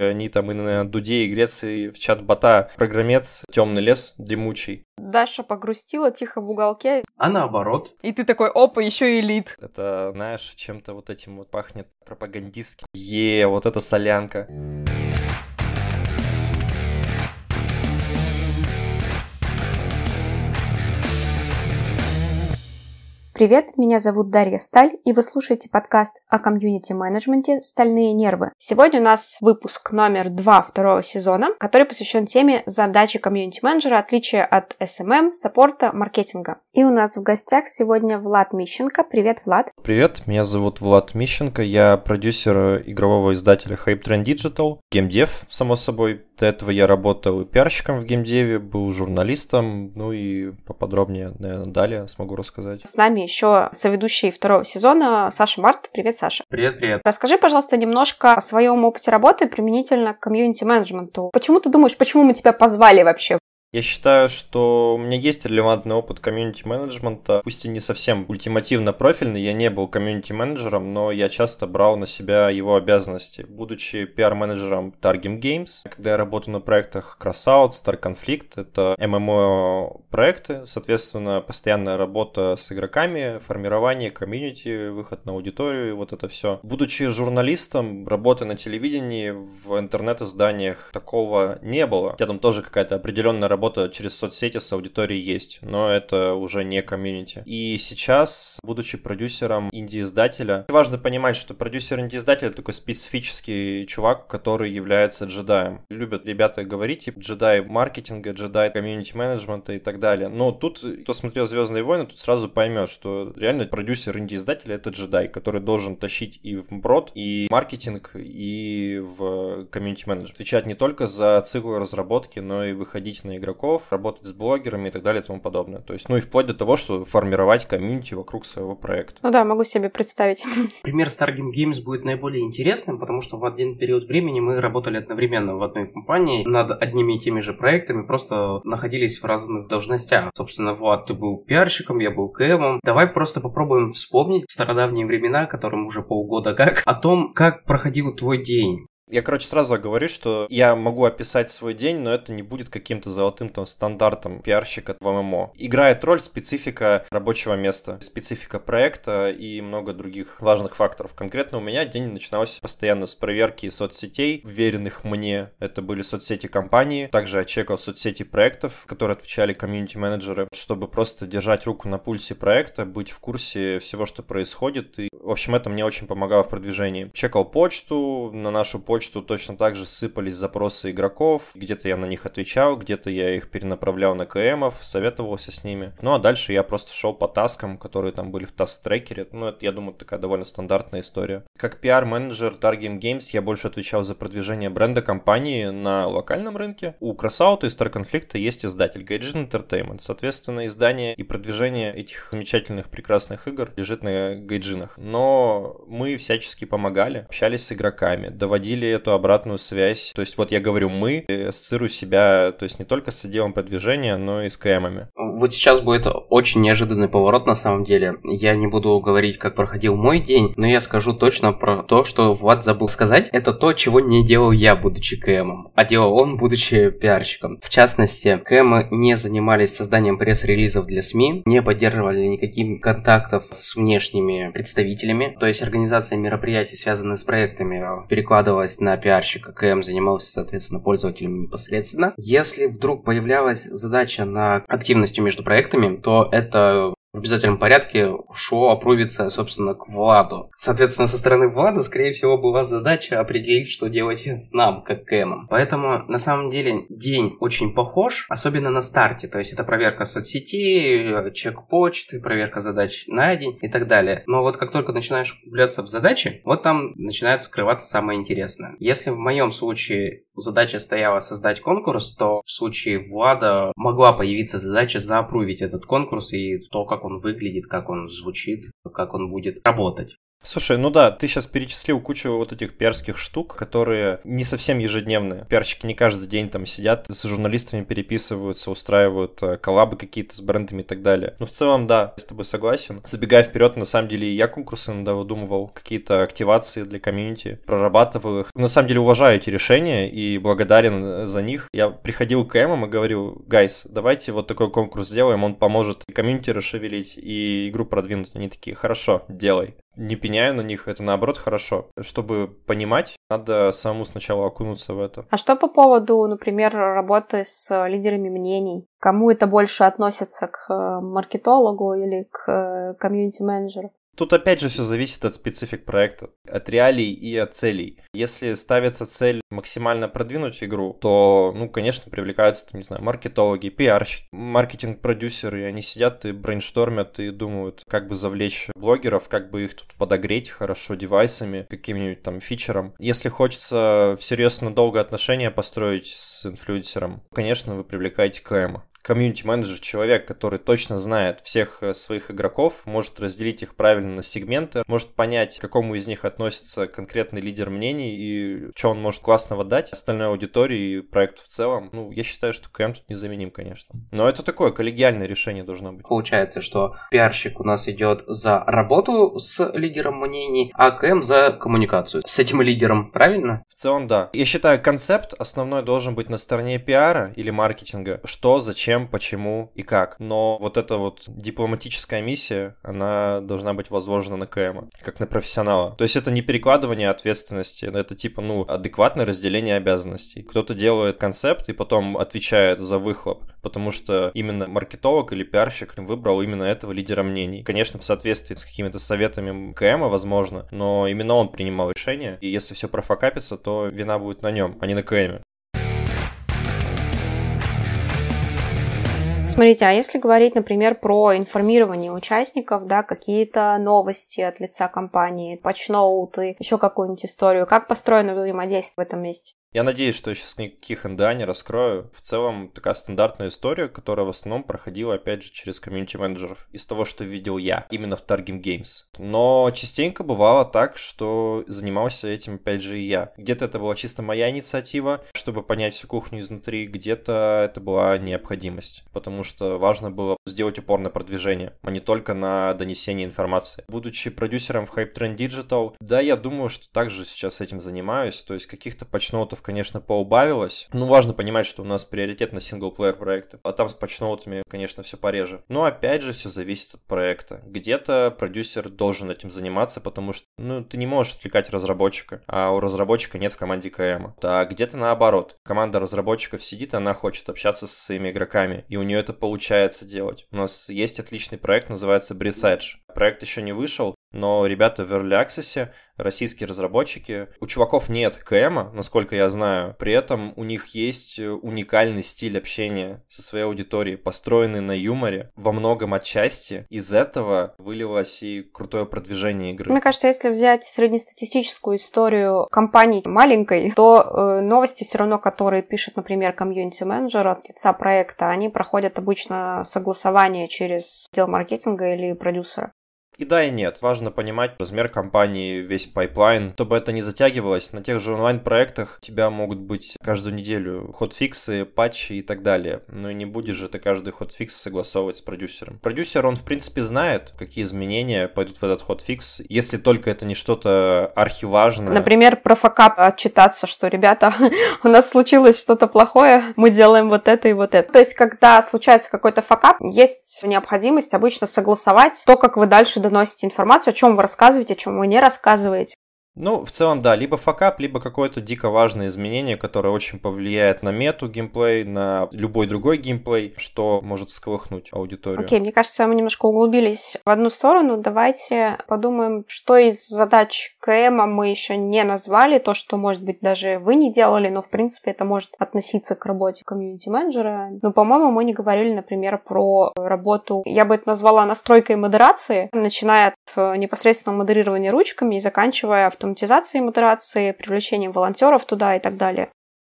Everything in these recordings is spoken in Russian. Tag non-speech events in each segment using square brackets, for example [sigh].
Они там и на Дуде и Греции в чат-бота программец «Темный лес» дремучий. Даша погрустила тихо в уголке. А наоборот. И ты такой, опа, еще элит. Это, знаешь, чем-то вот этим вот пахнет пропагандистски. Е, вот это солянка. Привет, меня зовут Дарья Сталь, и вы слушаете подкаст о комьюнити-менеджменте «Стальные нервы». Сегодня у нас выпуск номер два второго сезона, который посвящен теме задачи комьюнити-менеджера, отличия от SMM, саппорта, маркетинга. И у нас в гостях сегодня Влад Мищенко. Привет, Влад. Привет, меня зовут Влад Мищенко, я продюсер игрового издателя Hype Train Digital, геймдев, само собой. До этого я работал пиарщиком в геймдеве, был журналистом, ну и поподробнее, наверное, далее смогу рассказать. С нами еще соведущий второго сезона Саша Март. Привет, Саша. Привет, привет. Расскажи, пожалуйста, немножко о своем опыте работы применительно к комьюнити-менеджменту. Почему ты думаешь, почему мы тебя позвали вообще я считаю, что у меня есть релевантный опыт комьюнити-менеджмента, пусть и не совсем ультимативно профильный, я не был комьюнити-менеджером, но я часто брал на себя его обязанности. Будучи пиар-менеджером Targim Games, когда я работаю на проектах Crossout, Star Conflict, это MMO-проекты, соответственно, постоянная работа с игроками, формирование комьюнити, выход на аудиторию, вот это все. Будучи журналистом, работая на телевидении, в интернет-изданиях такого не было. Хотя там тоже какая-то определенная работа работа через соцсети с аудиторией есть, но это уже не комьюнити. И сейчас, будучи продюсером инди-издателя, важно понимать, что продюсер инди-издателя такой специфический чувак, который является джедаем. Любят ребята говорить, типа, джедай маркетинга, джедай комьюнити менеджмента и так далее. Но тут, кто смотрел Звездные войны, тут сразу поймет, что реально продюсер инди-издателя это джедай, который должен тащить и в брод, и маркетинг, и в комьюнити менеджмент. Отвечать не только за циклы разработки, но и выходить на игроков игроков, работать с блогерами и так далее и тому подобное. То есть, ну и вплоть до того, что формировать комьюнити вокруг своего проекта. Ну да, могу себе представить. [laughs] Пример Stargame Games будет наиболее интересным, потому что в один период времени мы работали одновременно в одной компании над одними и теми же проектами, просто находились в разных должностях. Собственно, Влад, ты был пиарщиком, я был КМом. Давай просто попробуем вспомнить стародавние времена, которым уже полгода как, о том, как проходил твой день. Я, короче, сразу говорю, что я могу описать свой день, но это не будет каким-то золотым там стандартом пиарщика в ММО. Играет роль специфика рабочего места, специфика проекта и много других важных факторов. Конкретно у меня день начинался постоянно с проверки соцсетей, вверенных мне. Это были соцсети компании. Также я чекал соцсети проектов, которые отвечали комьюнити-менеджеры, чтобы просто держать руку на пульсе проекта, быть в курсе всего, что происходит. И, в общем, это мне очень помогало в продвижении. Чекал почту, на нашу почту почту точно так же сыпались запросы игроков. Где-то я на них отвечал, где-то я их перенаправлял на КМов, советовался с ними. Ну а дальше я просто шел по таскам, которые там были в таск-трекере. Ну, это, я думаю, такая довольно стандартная история. Как пиар-менеджер Target Games я больше отвечал за продвижение бренда компании на локальном рынке. У Crossout и Star Conflict есть издатель Gaijin Entertainment. Соответственно, издание и продвижение этих замечательных, прекрасных игр лежит на гайджинах. Но мы всячески помогали, общались с игроками, доводили эту обратную связь. То есть вот я говорю «мы», ассоциирую себя, то есть не только с отделом продвижения, но и с КМами. Вот сейчас будет очень неожиданный поворот на самом деле. Я не буду говорить, как проходил мой день, но я скажу точно про то, что Влад забыл сказать. Это то, чего не делал я, будучи КМом, а делал он, будучи пиарщиком. В частности, КМы не занимались созданием пресс-релизов для СМИ, не поддерживали никаких контактов с внешними представителями, то есть организация мероприятий, связанных с проектами, перекладывалась на пиарщика, КМ занимался, соответственно, пользователями непосредственно. Если вдруг появлялась задача на активностью между проектами, то это в обязательном порядке шло опрувиться, собственно, к Владу. Соответственно, со стороны Влада, скорее всего, была задача определить, что делать нам, как КМам. Поэтому, на самом деле, день очень похож, особенно на старте. То есть, это проверка соцсетей, чек почты, проверка задач на день и так далее. Но вот как только начинаешь углубляться в задачи, вот там начинает скрываться самое интересное. Если в моем случае задача стояла создать конкурс, то в случае Влада могла появиться задача заапрувить этот конкурс и то, как как он выглядит, как он звучит, как он будет работать. Слушай, ну да, ты сейчас перечислил кучу вот этих пиарских штук, которые не совсем ежедневные. Пиарщики не каждый день там сидят, с журналистами переписываются, устраивают э, коллабы какие-то с брендами и так далее. Но в целом, да, я с тобой согласен. Забегая вперед, на самом деле, я конкурсы иногда выдумывал, какие-то активации для комьюнити, прорабатывал их. На самом деле, уважаю эти решения и благодарен за них. Я приходил к КМам и говорил, guys, давайте вот такой конкурс сделаем, он поможет и комьюнити расшевелить, и игру продвинуть. Они такие, хорошо, делай не пеняю на них, это наоборот хорошо. Чтобы понимать, надо самому сначала окунуться в это. А что по поводу, например, работы с лидерами мнений? Кому это больше относится, к э, маркетологу или к э, комьюнити-менеджеру? Тут опять же все зависит от специфик проекта, от реалий и от целей. Если ставится цель максимально продвинуть игру, то, ну, конечно, привлекаются, там, не знаю, маркетологи, пиарщики, маркетинг-продюсеры, они сидят и брейнштормят и думают, как бы завлечь блогеров, как бы их тут подогреть хорошо девайсами, каким-нибудь там фичером. Если хочется всерьез надолго отношения построить с инфлюенсером, конечно, вы привлекаете КМ комьюнити-менеджер, человек, который точно знает всех э, своих игроков, может разделить их правильно на сегменты, может понять, к какому из них относится конкретный лидер мнений и что он может классного дать остальной аудитории и проекту в целом. Ну, я считаю, что КМ тут незаменим, конечно. Но это такое коллегиальное решение должно быть. Получается, что пиарщик у нас идет за работу с лидером мнений, а КМ за коммуникацию с этим лидером, правильно? В целом, да. Я считаю, концепт основной должен быть на стороне пиара или маркетинга. Что, зачем, зачем, почему и как. Но вот эта вот дипломатическая миссия, она должна быть возложена на КМ, как на профессионала. То есть это не перекладывание ответственности, это типа, ну, адекватное разделение обязанностей. Кто-то делает концепт и потом отвечает за выхлоп, потому что именно маркетолог или пиарщик выбрал именно этого лидера мнений. Конечно, в соответствии с какими-то советами КМ, возможно, но именно он принимал решение, и если все профокапится, то вина будет на нем, а не на КМ. Смотрите, а если говорить, например, про информирование участников, да, какие-то новости от лица компании, патчноуты, еще какую-нибудь историю, как построено взаимодействие в этом месте? Я надеюсь, что я сейчас никаких НДА не раскрою. В целом, такая стандартная история, которая в основном проходила, опять же, через комьюнити-менеджеров. Из того, что видел я, именно в Target Games. Но частенько бывало так, что занимался этим, опять же, и я. Где-то это была чисто моя инициатива, чтобы понять всю кухню изнутри, где-то это была необходимость. Потому что важно было сделать упор на продвижение, а не только на донесение информации. Будучи продюсером в Hype Trend Digital, да, я думаю, что также сейчас этим занимаюсь. То есть каких-то патчнотов патчноутов, конечно, поубавилось. Ну, важно понимать, что у нас приоритет на синглплеер проекты. А там с патчноутами, конечно, все пореже. Но опять же, все зависит от проекта. Где-то продюсер должен этим заниматься, потому что, ну, ты не можешь отвлекать разработчика, а у разработчика нет в команде КМ. А где-то наоборот. Команда разработчиков сидит, она хочет общаться со своими игроками, и у нее это получается делать. У нас есть отличный проект, называется Breath Edge. Проект еще не вышел, но ребята в Early Access, российские разработчики, у чуваков нет КМа, насколько я знаю, при этом у них есть уникальный стиль общения со своей аудиторией, построенный на юморе, во многом отчасти. Из этого вылилось и крутое продвижение игры. Мне кажется, если взять среднестатистическую историю компании маленькой, то э, новости все равно, которые пишет, например, комьюнити-менеджер от лица проекта, они проходят обычно согласование через отдел маркетинга или продюсера. И да, и нет. Важно понимать размер компании, весь пайплайн, чтобы это не затягивалось. На тех же онлайн-проектах у тебя могут быть каждую неделю хотфиксы, патчи и так далее. Но не будешь же ты каждый хотфикс согласовывать с продюсером. Продюсер, он в принципе знает, какие изменения пойдут в этот хотфикс, если только это не что-то архиважное. Например, про факап отчитаться, что, ребята, [laughs] у нас случилось что-то плохое, мы делаем вот это и вот это. То есть, когда случается какой-то факап, есть необходимость обычно согласовать то, как вы дальше доносите информацию, о чем вы рассказываете, о чем вы не рассказываете. Ну, в целом, да, либо факап, либо какое-то дико важное изменение, которое очень повлияет на мету геймплей, на любой другой геймплей, что может всколыхнуть аудиторию. Окей, okay, мне кажется, мы немножко углубились в одну сторону. Давайте подумаем, что из задач КМ мы еще не назвали, то, что, может быть, даже вы не делали, но, в принципе, это может относиться к работе комьюнити-менеджера. Но, по-моему, мы не говорили, например, про работу, я бы это назвала настройкой модерации, начиная от непосредственно модерирования ручками и заканчивая автоматизацией модерации, привлечением волонтеров туда и так далее.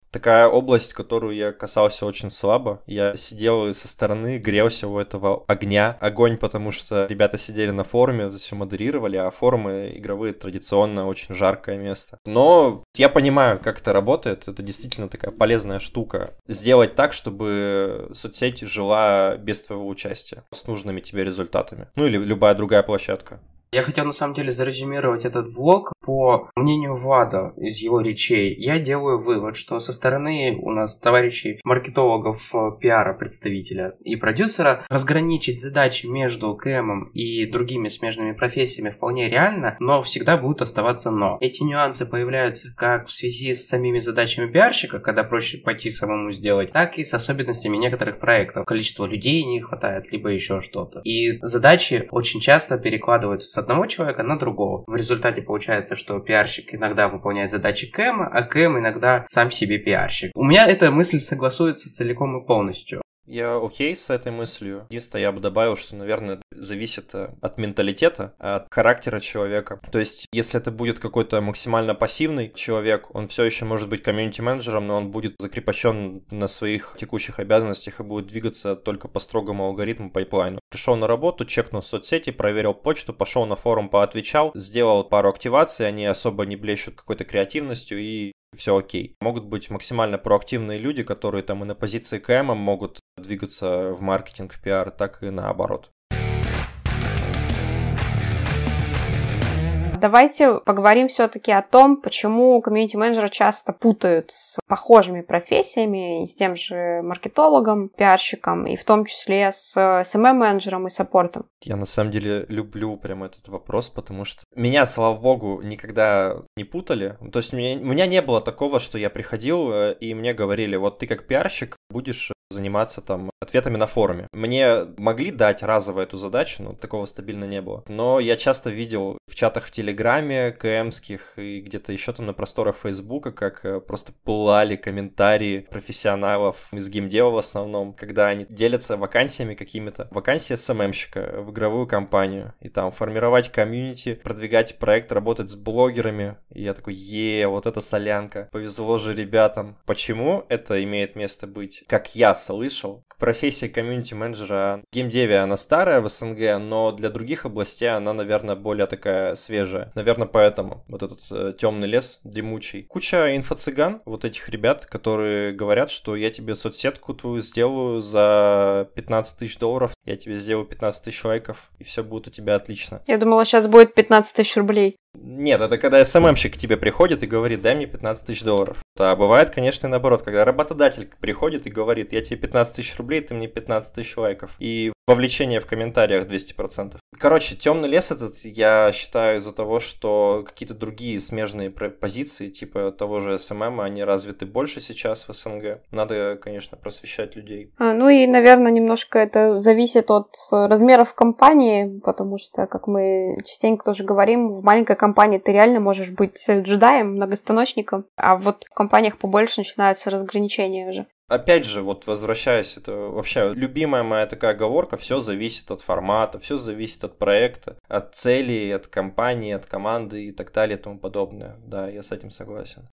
Такая область, которую я касался очень слабо. Я сидел со стороны, грелся у этого огня. Огонь, потому что ребята сидели на форуме, все модерировали, а форумы игровые традиционно очень жаркое место. Но я понимаю, как это работает. Это действительно такая полезная штука. Сделать так, чтобы соцсеть жила без твоего участия, с нужными тебе результатами. Ну или любая другая площадка. Я хотел на самом деле зарезюмировать этот блог по мнению Влада из его речей. Я делаю вывод, что со стороны у нас товарищей маркетологов, э, пиара, представителя и продюсера разграничить задачи между КМом и другими смежными профессиями вполне реально, но всегда будут оставаться но. Эти нюансы появляются как в связи с самими задачами пиарщика, когда проще пойти самому сделать, так и с особенностями некоторых проектов. Количество людей не хватает, либо еще что-то. И задачи очень часто перекладываются с одного человека на другого. В результате получается, что пиарщик иногда выполняет задачи Кэма, а Кэм иногда сам себе пиарщик. У меня эта мысль согласуется целиком и полностью. Я окей с этой мыслью. Единственное, я бы добавил, что, наверное, зависит э, от менталитета, от характера человека. То есть, если это будет какой-то максимально пассивный человек, он все еще может быть комьюнити-менеджером, но он будет закрепощен на своих текущих обязанностях и будет двигаться только по строгому алгоритму пайплайну. Пришел на работу, чекнул соцсети, проверил почту, пошел на форум, поотвечал, сделал пару активаций, они особо не блещут какой-то креативностью и все окей. Могут быть максимально проактивные люди, которые там и на позиции КМ могут двигаться в маркетинг, в пиар, так и наоборот. Давайте поговорим все-таки о том, почему комьюнити-менеджеры часто путают с похожими профессиями, с тем же маркетологом, пиарщиком, и в том числе с SMM-менеджером и саппортом. Я на самом деле люблю прям этот вопрос, потому что меня, слава богу, никогда не путали. То есть у меня не было такого, что я приходил э, и мне говорили, вот ты как пиарщик будешь заниматься там ответами на форуме. Мне могли дать разово эту задачу, но такого стабильно не было. Но я часто видел в чатах в Телеграме, КМских и где-то еще там на просторах Фейсбука, как э, просто пылали комментарии профессионалов из геймдева в основном, когда они делятся вакансиями какими-то. Вакансия СММщика в игровую компанию. И там формировать комьюнити, продвигать проект, работать с блогерами. И я такой, е, вот это солянка. Повезло же ребятам. Почему это имеет место быть? Как я слышал, профессия комьюнити-менеджера в она старая в СНГ, но для других областей она, наверное, более такая свежая. Наверное, поэтому вот этот э, темный лес дремучий. Куча инфо-цыган, вот этих ребят, которые говорят, что я тебе соцсетку твою сделаю за 15 тысяч долларов, я тебе сделаю 15 тысяч лайков, и все будет у тебя отлично. Я думала, сейчас будет 15 тысяч рублей. Нет, это когда СММщик к тебе приходит и говорит, дай мне 15 тысяч долларов. А бывает, конечно, и наоборот, когда работодатель приходит и говорит, я тебе 15 тысяч рублей, ты мне 15 тысяч лайков. И вовлечение в комментариях 200%. Короче, темный лес этот я считаю из-за того, что какие-то другие смежные позиции, типа того же СММ, они развиты больше сейчас в СНГ. Надо, конечно, просвещать людей. А, ну и, наверное, немножко это зависит от размеров компании, потому что, как мы частенько тоже говорим, в маленькой компании ты реально можешь быть джедаем, многостаночником, а вот в компаниях побольше начинаются разграничения уже. Опять же, вот возвращаясь, это вообще любимая моя такая оговорка, все зависит от формата, все зависит от проекта, от целей, от компании, от команды и так далее и тому подобное. Да, я с этим согласен.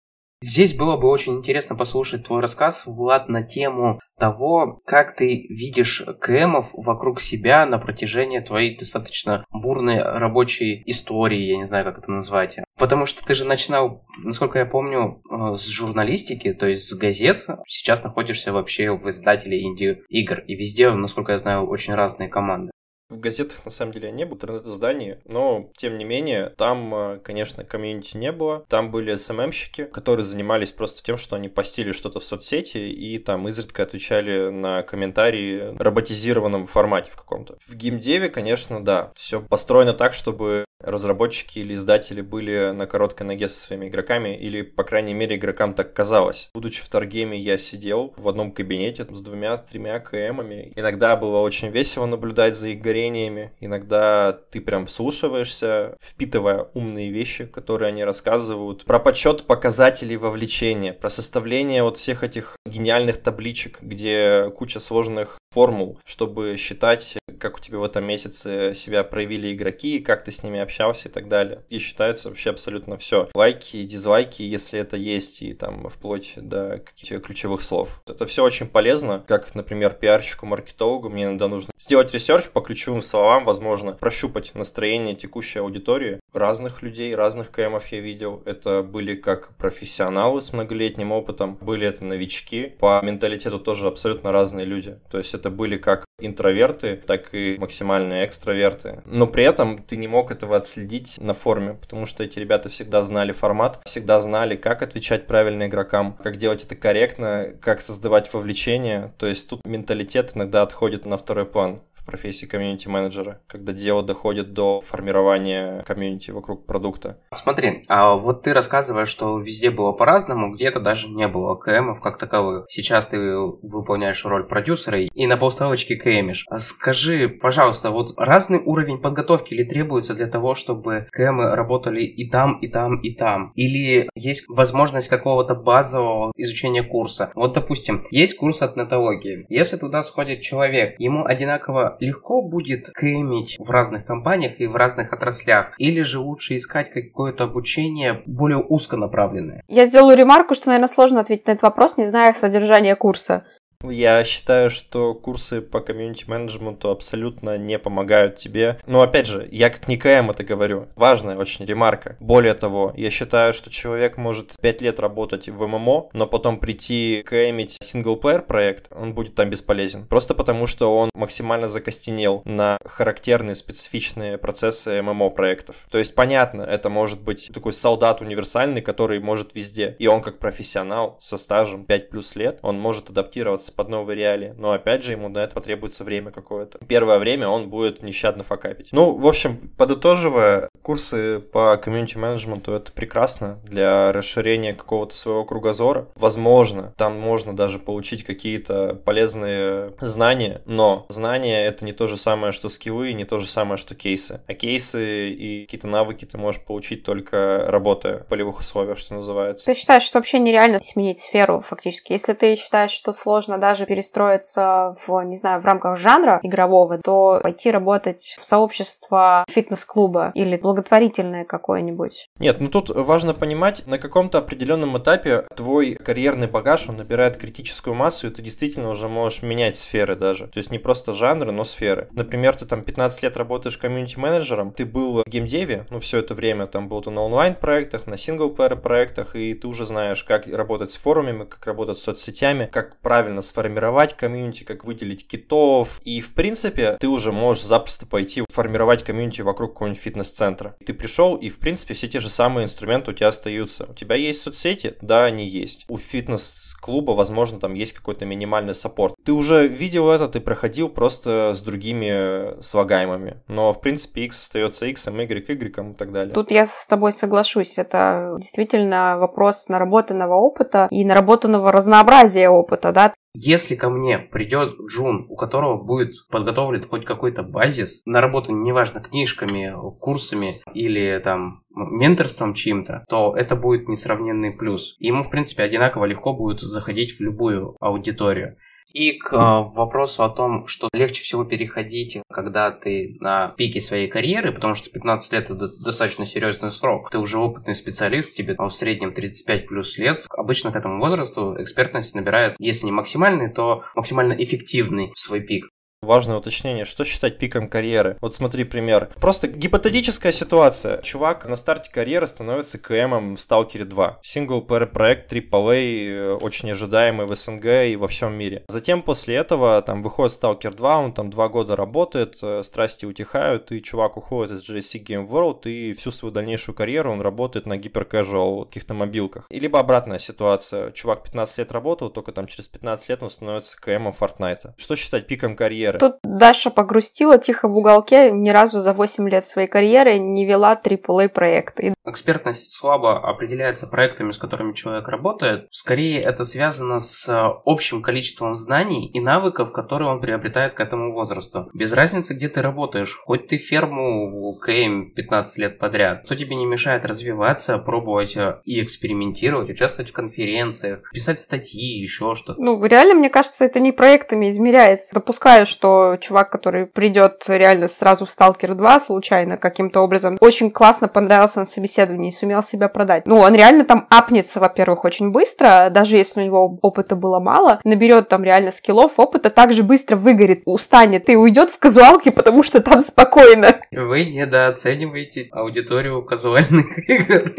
Здесь было бы очень интересно послушать твой рассказ, Влад, на тему того, как ты видишь КМов вокруг себя на протяжении твоей достаточно бурной рабочей истории, я не знаю, как это назвать. Потому что ты же начинал, насколько я помню, э, с журналистики, то есть с газет. Сейчас находишься вообще в издателе инди-игр. И везде, насколько я знаю, очень разные команды. В газетах, на самом деле, не было интернет-изданий, но, тем не менее, там, э, конечно, комьюнити не было. Там были СММщики, которые занимались просто тем, что они постили что-то в соцсети и там изредка отвечали на комментарии в роботизированном формате в каком-то. В геймдеве, конечно, да, все построено так, чтобы разработчики или издатели были на короткой ноге со своими игроками, или, по крайней мере, игрокам так казалось. Будучи в Торгейме, я сидел в одном кабинете с двумя-тремя КМами. Иногда было очень весело наблюдать за их горениями, иногда ты прям вслушиваешься, впитывая умные вещи, которые они рассказывают, про подсчет показателей вовлечения, про составление вот всех этих гениальных табличек, где куча сложных формул, чтобы считать, как у тебя в этом месяце себя проявили игроки, как ты с ними общался и так далее. И считается вообще абсолютно все. Лайки, дизлайки, если это есть, и там вплоть до каких-то ключевых слов. Это все очень полезно, как, например, пиарщику, маркетологу, мне иногда нужно сделать ресерч по ключевым словам, возможно, прощупать настроение текущей аудитории. Разных людей, разных КМов я видел. Это были как профессионалы с многолетним опытом, были это новички. По менталитету тоже абсолютно разные люди. То есть это были как интроверты, так и максимальные экстраверты. Но при этом ты не мог этого отследить на форуме, потому что эти ребята всегда знали формат, всегда знали, как отвечать правильно игрокам, как делать это корректно, как создавать вовлечение. То есть тут менталитет иногда отходит на второй план профессии комьюнити-менеджера, когда дело доходит до формирования комьюнити вокруг продукта. Смотри, а вот ты рассказываешь, что везде было по-разному, где-то даже не было КМов как таковых. Сейчас ты выполняешь роль продюсера и на полставочке КМишь. А скажи, пожалуйста, вот разный уровень подготовки ли требуется для того, чтобы КМы работали и там, и там, и там? Или есть возможность какого-то базового изучения курса? Вот, допустим, есть курс от нетологии. Если туда сходит человек, ему одинаково легко будет кэмить в разных компаниях и в разных отраслях? Или же лучше искать какое-то обучение более узконаправленное? Я сделаю ремарку, что, наверное, сложно ответить на этот вопрос, не зная содержания курса. Я считаю, что курсы по комьюнити-менеджменту абсолютно не помогают тебе. Но опять же, я как не КМ это говорю. Важная очень ремарка. Более того, я считаю, что человек может 5 лет работать в ММО, но потом прийти кэмить синглплеер проект, он будет там бесполезен. Просто потому, что он максимально закостенел на характерные специфичные процессы ММО проектов. То есть, понятно, это может быть такой солдат универсальный, который может везде. И он как профессионал со стажем 5 плюс лет, он может адаптироваться под новые реалии. Но опять же, ему на это потребуется время какое-то. Первое время он будет нещадно факапить. Ну, в общем, подытоживая, курсы по комьюнити-менеджменту это прекрасно для расширения какого-то своего кругозора. Возможно, там можно даже получить какие-то полезные знания, но знания это не то же самое, что скиллы, не то же самое, что кейсы. А кейсы и какие-то навыки ты можешь получить только работая в полевых условиях, что называется. Ты считаешь, что вообще нереально сменить сферу фактически? Если ты считаешь, что сложно даже перестроиться в, не знаю, в рамках жанра игрового, то пойти работать в сообщество фитнес-клуба или благотворительное какое-нибудь. Нет, ну тут важно понимать, на каком-то определенном этапе твой карьерный багаж, он набирает критическую массу, и ты действительно уже можешь менять сферы даже. То есть не просто жанры, но сферы. Например, ты там 15 лет работаешь комьюнити-менеджером, ты был в геймдеве, ну все это время, там был ты на онлайн-проектах, на синглплеер проектах, и ты уже знаешь, как работать с форумами, как работать с соцсетями, как правильно сформировать комьюнити, как выделить китов. И, в принципе, ты уже можешь запросто пойти формировать комьюнити вокруг какого-нибудь фитнес-центра. Ты пришел, и, в принципе, все те же самые инструменты у тебя остаются. У тебя есть соцсети? Да, они есть. У фитнес-клуба, возможно, там есть какой-то минимальный саппорт. Ты уже видел это, ты проходил просто с другими слагаемыми. Но, в принципе, X остается X, Y, Y и так далее. Тут я с тобой соглашусь. Это действительно вопрос наработанного опыта и наработанного разнообразия опыта, да. Если ко мне придет Джун, у которого будет подготовлен хоть какой-то базис, наработан, неважно, книжками, курсами или там менторством чьим-то, то это будет несравненный плюс. Ему, в принципе, одинаково легко будет заходить в любую аудиторию. И к э, вопросу о том, что легче всего переходить, когда ты на пике своей карьеры, потому что 15 лет это достаточно серьезный срок. Ты уже опытный специалист, тебе в среднем 35 плюс лет. Обычно к этому возрасту экспертность набирает, если не максимальный, то максимально эффективный свой пик. Важное уточнение, что считать пиком карьеры? Вот смотри пример. Просто гипотетическая ситуация. Чувак на старте карьеры становится КМом в Сталкере 2. Сингл проект AAA, э, очень ожидаемый в СНГ и во всем мире. Затем после этого там выходит Сталкер 2, он там два года работает, э, страсти утихают, и чувак уходит из GSC Game World, и всю свою дальнейшую карьеру он работает на гиперкэжуал каких-то мобилках. И либо обратная ситуация. Чувак 15 лет работал, только там через 15 лет он становится КМом Fortnite. Что считать пиком карьеры? Карьеры. Тут Даша погрустила тихо в уголке, ни разу за 8 лет своей карьеры не вела AAA проекты. Экспертность слабо определяется проектами, с которыми человек работает. Скорее, это связано с э, общим количеством знаний и навыков, которые он приобретает к этому возрасту. Без разницы, где ты работаешь. Хоть ты ферму КМ 15 лет подряд, кто тебе не мешает развиваться, пробовать э, и экспериментировать, участвовать в конференциях, писать статьи, еще что-то. Ну, реально, мне кажется, это не проектами измеряется. Допускаю, что чувак, который придет реально сразу в Сталкер 2 случайно каким-то образом, очень классно понравился на собеседовании и сумел себя продать. Ну, он реально там апнется, во-первых, очень быстро, даже если у него опыта было мало, наберет там реально скиллов, опыта, также быстро выгорит, устанет и уйдет в казуалки, потому что там спокойно. Вы недооцениваете аудиторию казуальных [laughs] игр.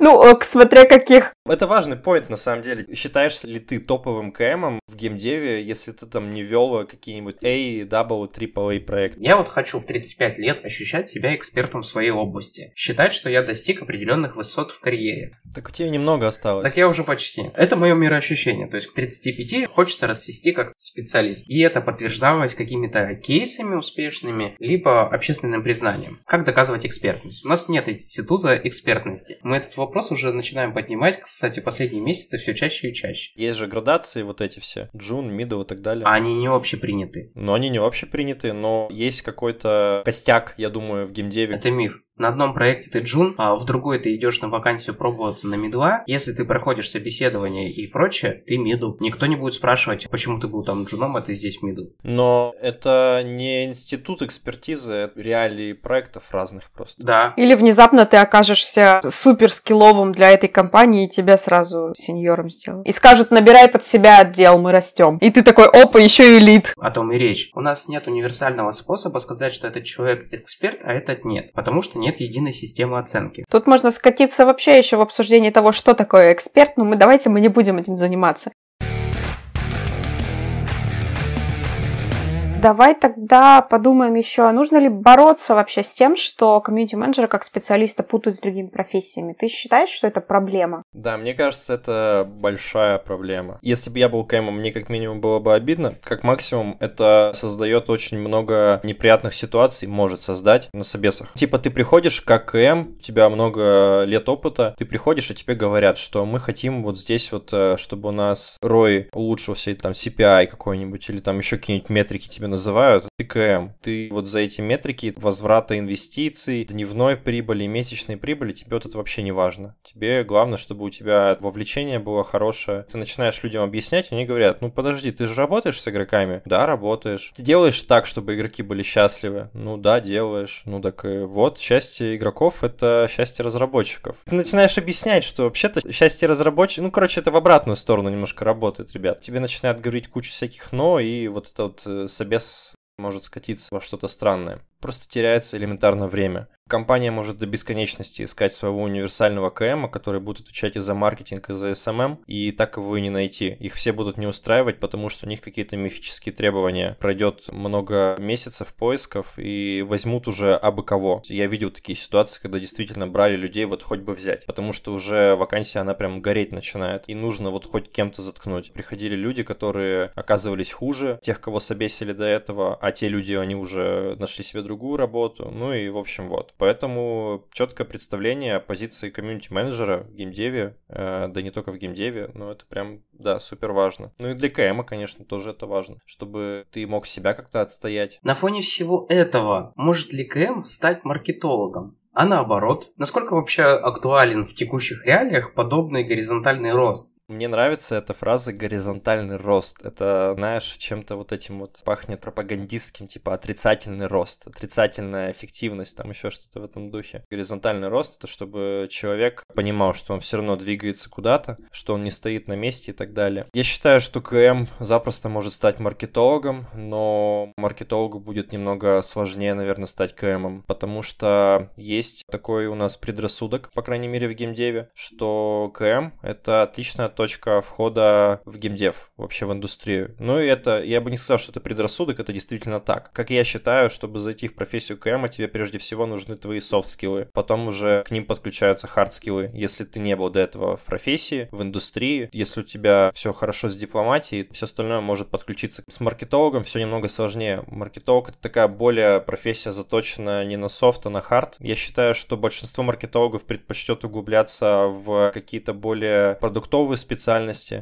Ну, смотря каких. Это важный поинт, на самом деле. Считаешь ли ты топовым КМом в геймдеве, если ты там не вел какие-нибудь A, W, AAA проекты? Я вот хочу в 35 лет ощущать себя экспертом в своей области. Считать, что я достиг определенных высот в карьере. Так у тебя немного осталось. Так я уже почти. Это мое мироощущение. То есть к 35 хочется расцвести как специалист. И это подтверждалось какими-то кейсами успешными, либо общественным признанием. Как доказывать экспертность? У нас нет института экспертности. Мы этот вопрос уже начинаем поднимать, кстати, последние месяцы все чаще и чаще. Есть же градации вот эти все, джун, мидл и так далее. А они не общеприняты. Но они не общеприняты, но есть какой-то костяк, я думаю, в геймдеве. Это мир. На одном проекте ты джун, а в другой ты идешь на вакансию пробоваться на мидла. Если ты проходишь собеседование и прочее, ты мидл. Никто не будет спрашивать, почему ты был там джуном, а ты здесь мидл. Но это не институт экспертизы, это реалии проектов разных просто. Да. Или внезапно ты окажешься супер скилловым для этой компании, и тебя сразу сеньором сделают. И скажут, набирай под себя отдел, мы растем. И ты такой, опа, еще элит. О том и речь. У нас нет универсального способа сказать, что этот человек эксперт, а этот нет. Потому что нет единой системы оценки. Тут можно скатиться вообще еще в обсуждении того, что такое эксперт, но мы давайте мы не будем этим заниматься. Давай тогда подумаем еще, а нужно ли бороться вообще с тем, что комьюнити-менеджера как специалиста путают с другими профессиями. Ты считаешь, что это проблема? Да, мне кажется, это большая проблема. Если бы я был КМом, мне как минимум было бы обидно. Как максимум, это создает очень много неприятных ситуаций, может создать на собесах. Типа ты приходишь как КМ, у тебя много лет опыта, ты приходишь и тебе говорят, что мы хотим вот здесь вот, э, чтобы у нас ROI улучшился, или там CPI какой-нибудь, или там еще какие-нибудь метрики тебе называют ТКМ. Ты вот за эти метрики возврата инвестиций, дневной прибыли, месячной прибыли, тебе вот это вообще не важно. Тебе главное, чтобы у тебя вовлечение было хорошее. Ты начинаешь людям объяснять, они говорят, ну подожди, ты же работаешь с игроками? Да, работаешь. Ты делаешь так, чтобы игроки были счастливы? Ну да, делаешь. Ну так и вот, счастье игроков — это счастье разработчиков. Ты начинаешь объяснять, что вообще-то счастье разработчиков... Ну, короче, это в обратную сторону немножко работает, ребят. Тебе начинают говорить кучу всяких «но», и вот это вот э, собес может скатиться во что-то странное. Просто теряется элементарно время. Компания может до бесконечности искать своего универсального КМа, который будет отвечать и за маркетинг, и за СММ, и так его и не найти. Их все будут не устраивать, потому что у них какие-то мифические требования. Пройдет много месяцев поисков и возьмут уже абы кого. Я видел такие ситуации, когда действительно брали людей вот хоть бы взять, потому что уже вакансия, она прям гореть начинает, и нужно вот хоть кем-то заткнуть. Приходили люди, которые оказывались хуже тех, кого собесили до этого, а те люди, они уже нашли себе другую работу, ну и в общем вот. Поэтому четкое представление позиции комьюнити-менеджера в геймдеве, э, да не только в геймдеве, но это прям, да, супер важно. Ну и для КМа, конечно, тоже это важно, чтобы ты мог себя как-то отстоять. На фоне всего этого, может ли КМ стать маркетологом? А наоборот, насколько вообще актуален в текущих реалиях подобный горизонтальный рост? Мне нравится эта фраза «горизонтальный рост». Это, знаешь, чем-то вот этим вот пахнет пропагандистским, типа отрицательный рост, отрицательная эффективность, там еще что-то в этом духе. Горизонтальный рост — это чтобы человек понимал, что он все равно двигается куда-то, что он не стоит на месте и так далее. Я считаю, что КМ запросто может стать маркетологом, но маркетологу будет немного сложнее, наверное, стать КМом, потому что есть такой у нас предрассудок, по крайней мере, в геймдеве, что КМ — это отличная точка входа в геймдев, вообще в индустрию. Ну и это, я бы не сказал, что это предрассудок, это действительно так. Как я считаю, чтобы зайти в профессию КМ, тебе прежде всего нужны твои софт-скиллы. Потом уже к ним подключаются хард-скиллы. Если ты не был до этого в профессии, в индустрии, если у тебя все хорошо с дипломатией, все остальное может подключиться. С маркетологом все немного сложнее. Маркетолог это такая более профессия заточена не на софт, а на хард. Я считаю, что большинство маркетологов предпочтет углубляться в какие-то более продуктовые специальности.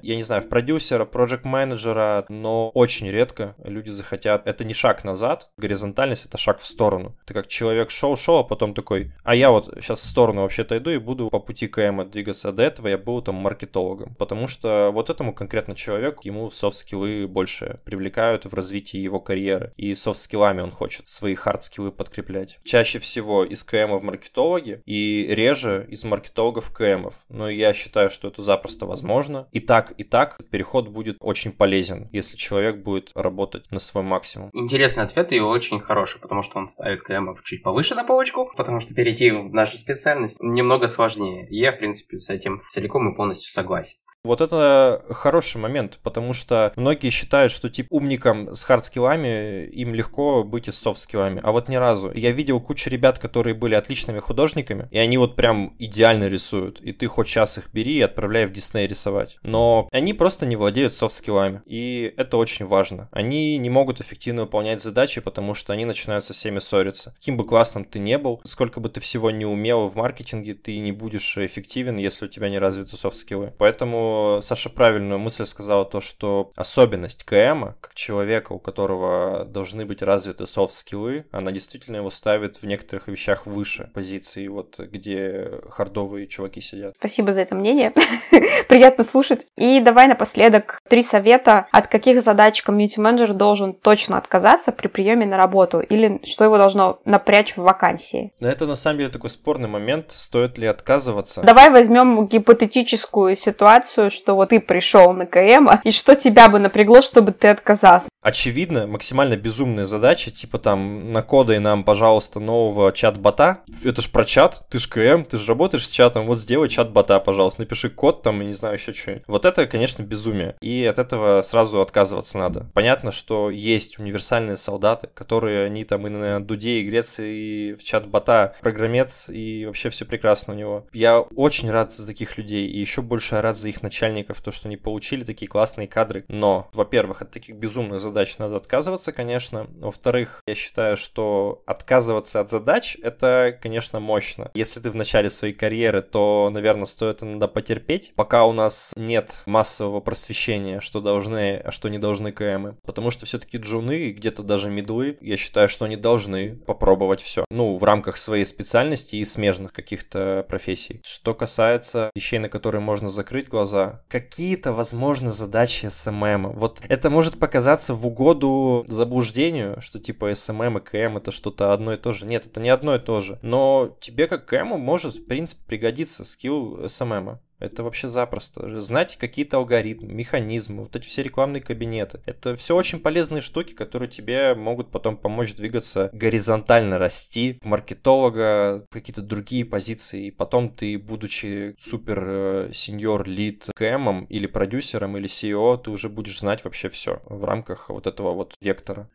Я не знаю, в продюсера, проект менеджера но очень редко люди захотят. Это не шаг назад, горизонтальность это шаг в сторону. Ты как человек шел-шел, а потом такой, а я вот сейчас в сторону вообще-то и буду по пути КМ двигаться. До этого я был там маркетологом, потому что вот этому конкретно человеку, ему софт-скиллы больше привлекают в развитии его карьеры. И софт-скиллами он хочет свои хард-скиллы подкреплять. Чаще всего из КМ в маркетологи и реже из маркетологов КМов. Но я считаю, что это запросто возможно. И так, и так переход будет очень полезен, если человек будет работать на свой максимум. Интересный ответ и очень хороший, потому что он ставит КМов чуть повыше на полочку, потому что перейти в нашу специальность немного сложнее. Я, в принципе, с этим целиком и полностью согласен. Вот это хороший момент, потому что многие считают, что типа умникам с хард-скиллами им легко быть и с софт-скиллами, а вот ни разу. Я видел кучу ребят, которые были отличными художниками, и они вот прям идеально рисуют, и ты хоть час их бери и отправляй в Дисней рисовать. Но они просто не владеют софт-скиллами, и это очень важно. Они не могут эффективно выполнять задачи, потому что они начинают со всеми ссориться. Каким бы классным ты не был, сколько бы ты всего не умел в маркетинге, ты не будешь эффективен, если у тебя не развиты софт-скиллы. Поэтому Саша правильную мысль сказала, то, что особенность КМ, как человека, у которого должны быть развиты софт-скиллы, она действительно его ставит в некоторых вещах выше позиции, вот где хардовые чуваки сидят. Спасибо за это мнение. [laughs] Приятно слушать. И давай напоследок три совета, от каких задач комьюнити-менеджер должен точно отказаться при приеме на работу, или что его должно напрячь в вакансии. Это на самом деле такой спорный момент, стоит ли отказываться. Давай возьмем гипотетическую ситуацию, ситуацию, что вот ты пришел на КМ, и что тебя бы напрягло, чтобы ты отказался? Очевидно, максимально безумная задача, типа там, накодай нам, пожалуйста, нового чат-бота. Это ж про чат, ты ж КМ, ты же работаешь с чатом, вот сделай чат-бота, пожалуйста, напиши код там, и не знаю, еще что-нибудь. Вот это, конечно, безумие, и от этого сразу отказываться надо. Понятно, что есть универсальные солдаты, которые, они там и на Дуде, и Греции, и в чат-бота программец, и вообще все прекрасно у него. Я очень рад за таких людей, и еще больше рад за их начальников, то, что они получили такие классные кадры. Но, во-первых, от таких безумных задач надо отказываться, конечно. Во-вторых, я считаю, что отказываться от задач — это, конечно, мощно. Если ты в начале своей карьеры, то, наверное, стоит иногда потерпеть, пока у нас нет массового просвещения, что должны, а что не должны КМы. Потому что все-таки джуны, где-то даже медлы, я считаю, что они должны попробовать все. Ну, в рамках своей специальности и смежных каких-то профессий. Что касается вещей, на которые можно закрыть глаза, какие-то, возможно, задачи SMM. Вот это может показаться в угоду заблуждению, что типа SMM и КМ это что-то одно и то же. Нет, это не одно и то же. Но тебе как КМ может, в принципе, пригодиться скилл SMM. Это вообще запросто. Знать какие-то алгоритмы, механизмы, вот эти все рекламные кабинеты. Это все очень полезные штуки, которые тебе могут потом помочь двигаться горизонтально, расти маркетолога, какие-то другие позиции. И потом ты, будучи супер э, сеньор лид КМом или продюсером или CEO, ты уже будешь знать вообще все в рамках вот этого вот вектора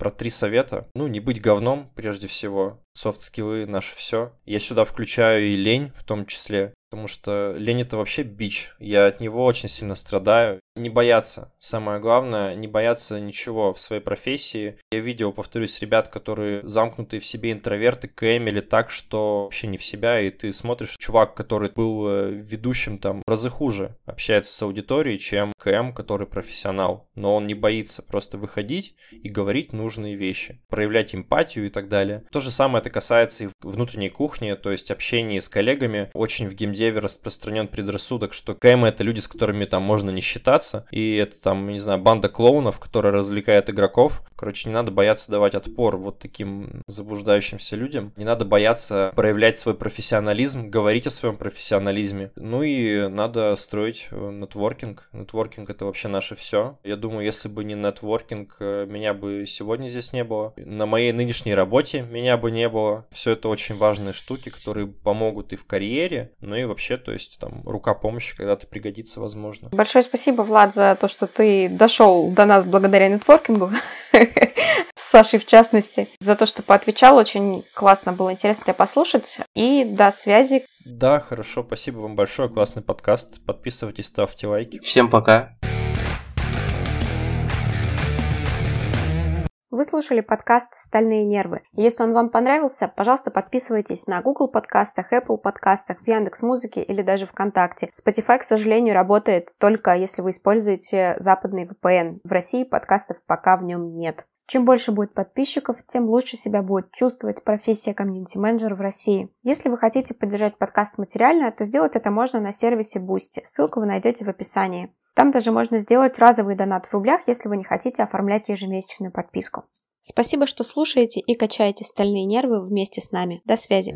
про три совета. Ну, не быть говном, прежде всего. Софт-скиллы наше все. Я сюда включаю и лень, в том числе. Потому что лень это вообще бич. Я от него очень сильно страдаю. Не бояться. Самое главное, не бояться ничего в своей профессии. Я видел, повторюсь, ребят, которые замкнутые в себе интроверты, кэмили так, что вообще не в себя, и ты смотришь, чувак, который был э, ведущим там разы хуже, общается с аудиторией, чем КМ, который профессионал. Но он не боится просто выходить и говорить нужные вещи, проявлять эмпатию и так далее. То же самое это касается и внутренней кухни, то есть общения с коллегами. Очень в геймдеве Деве распространен предрассудок, что КМ это люди, с которыми там можно не считаться, и это там, не знаю, банда клоунов, которая развлекает игроков. Короче, не надо бояться давать отпор вот таким заблуждающимся людям. Не надо бояться проявлять свой профессионализм, говорить о своем профессионализме. Ну и надо строить э, нетворкинг. Нетворкинг это вообще наше все. Я думаю, если бы не нетворкинг, э, меня бы сегодня здесь не было. На моей нынешней работе меня бы не было. Все это очень важные штуки, которые помогут и в карьере, но и вообще, то есть там рука помощи когда-то пригодится, возможно. Большое спасибо, Влад, за то, что ты дошел до нас благодаря нетворкингу, [laughs] с Сашей в частности, за то, что поотвечал, очень классно было, интересно тебя послушать, и до связи. Да, хорошо, спасибо вам большое, классный подкаст, подписывайтесь, ставьте лайки. Всем пока. Вы слушали подкаст «Стальные нервы». Если он вам понравился, пожалуйста, подписывайтесь на Google подкастах, Apple подкастах, в Яндекс Музыке или даже ВКонтакте. Spotify, к сожалению, работает только если вы используете западный VPN. В России подкастов пока в нем нет. Чем больше будет подписчиков, тем лучше себя будет чувствовать профессия комьюнити-менеджера в России. Если вы хотите поддержать подкаст материально, то сделать это можно на сервисе Boosty. Ссылку вы найдете в описании. Там даже можно сделать разовый донат в рублях, если вы не хотите оформлять ежемесячную подписку. Спасибо, что слушаете и качаете стальные нервы вместе с нами. До связи.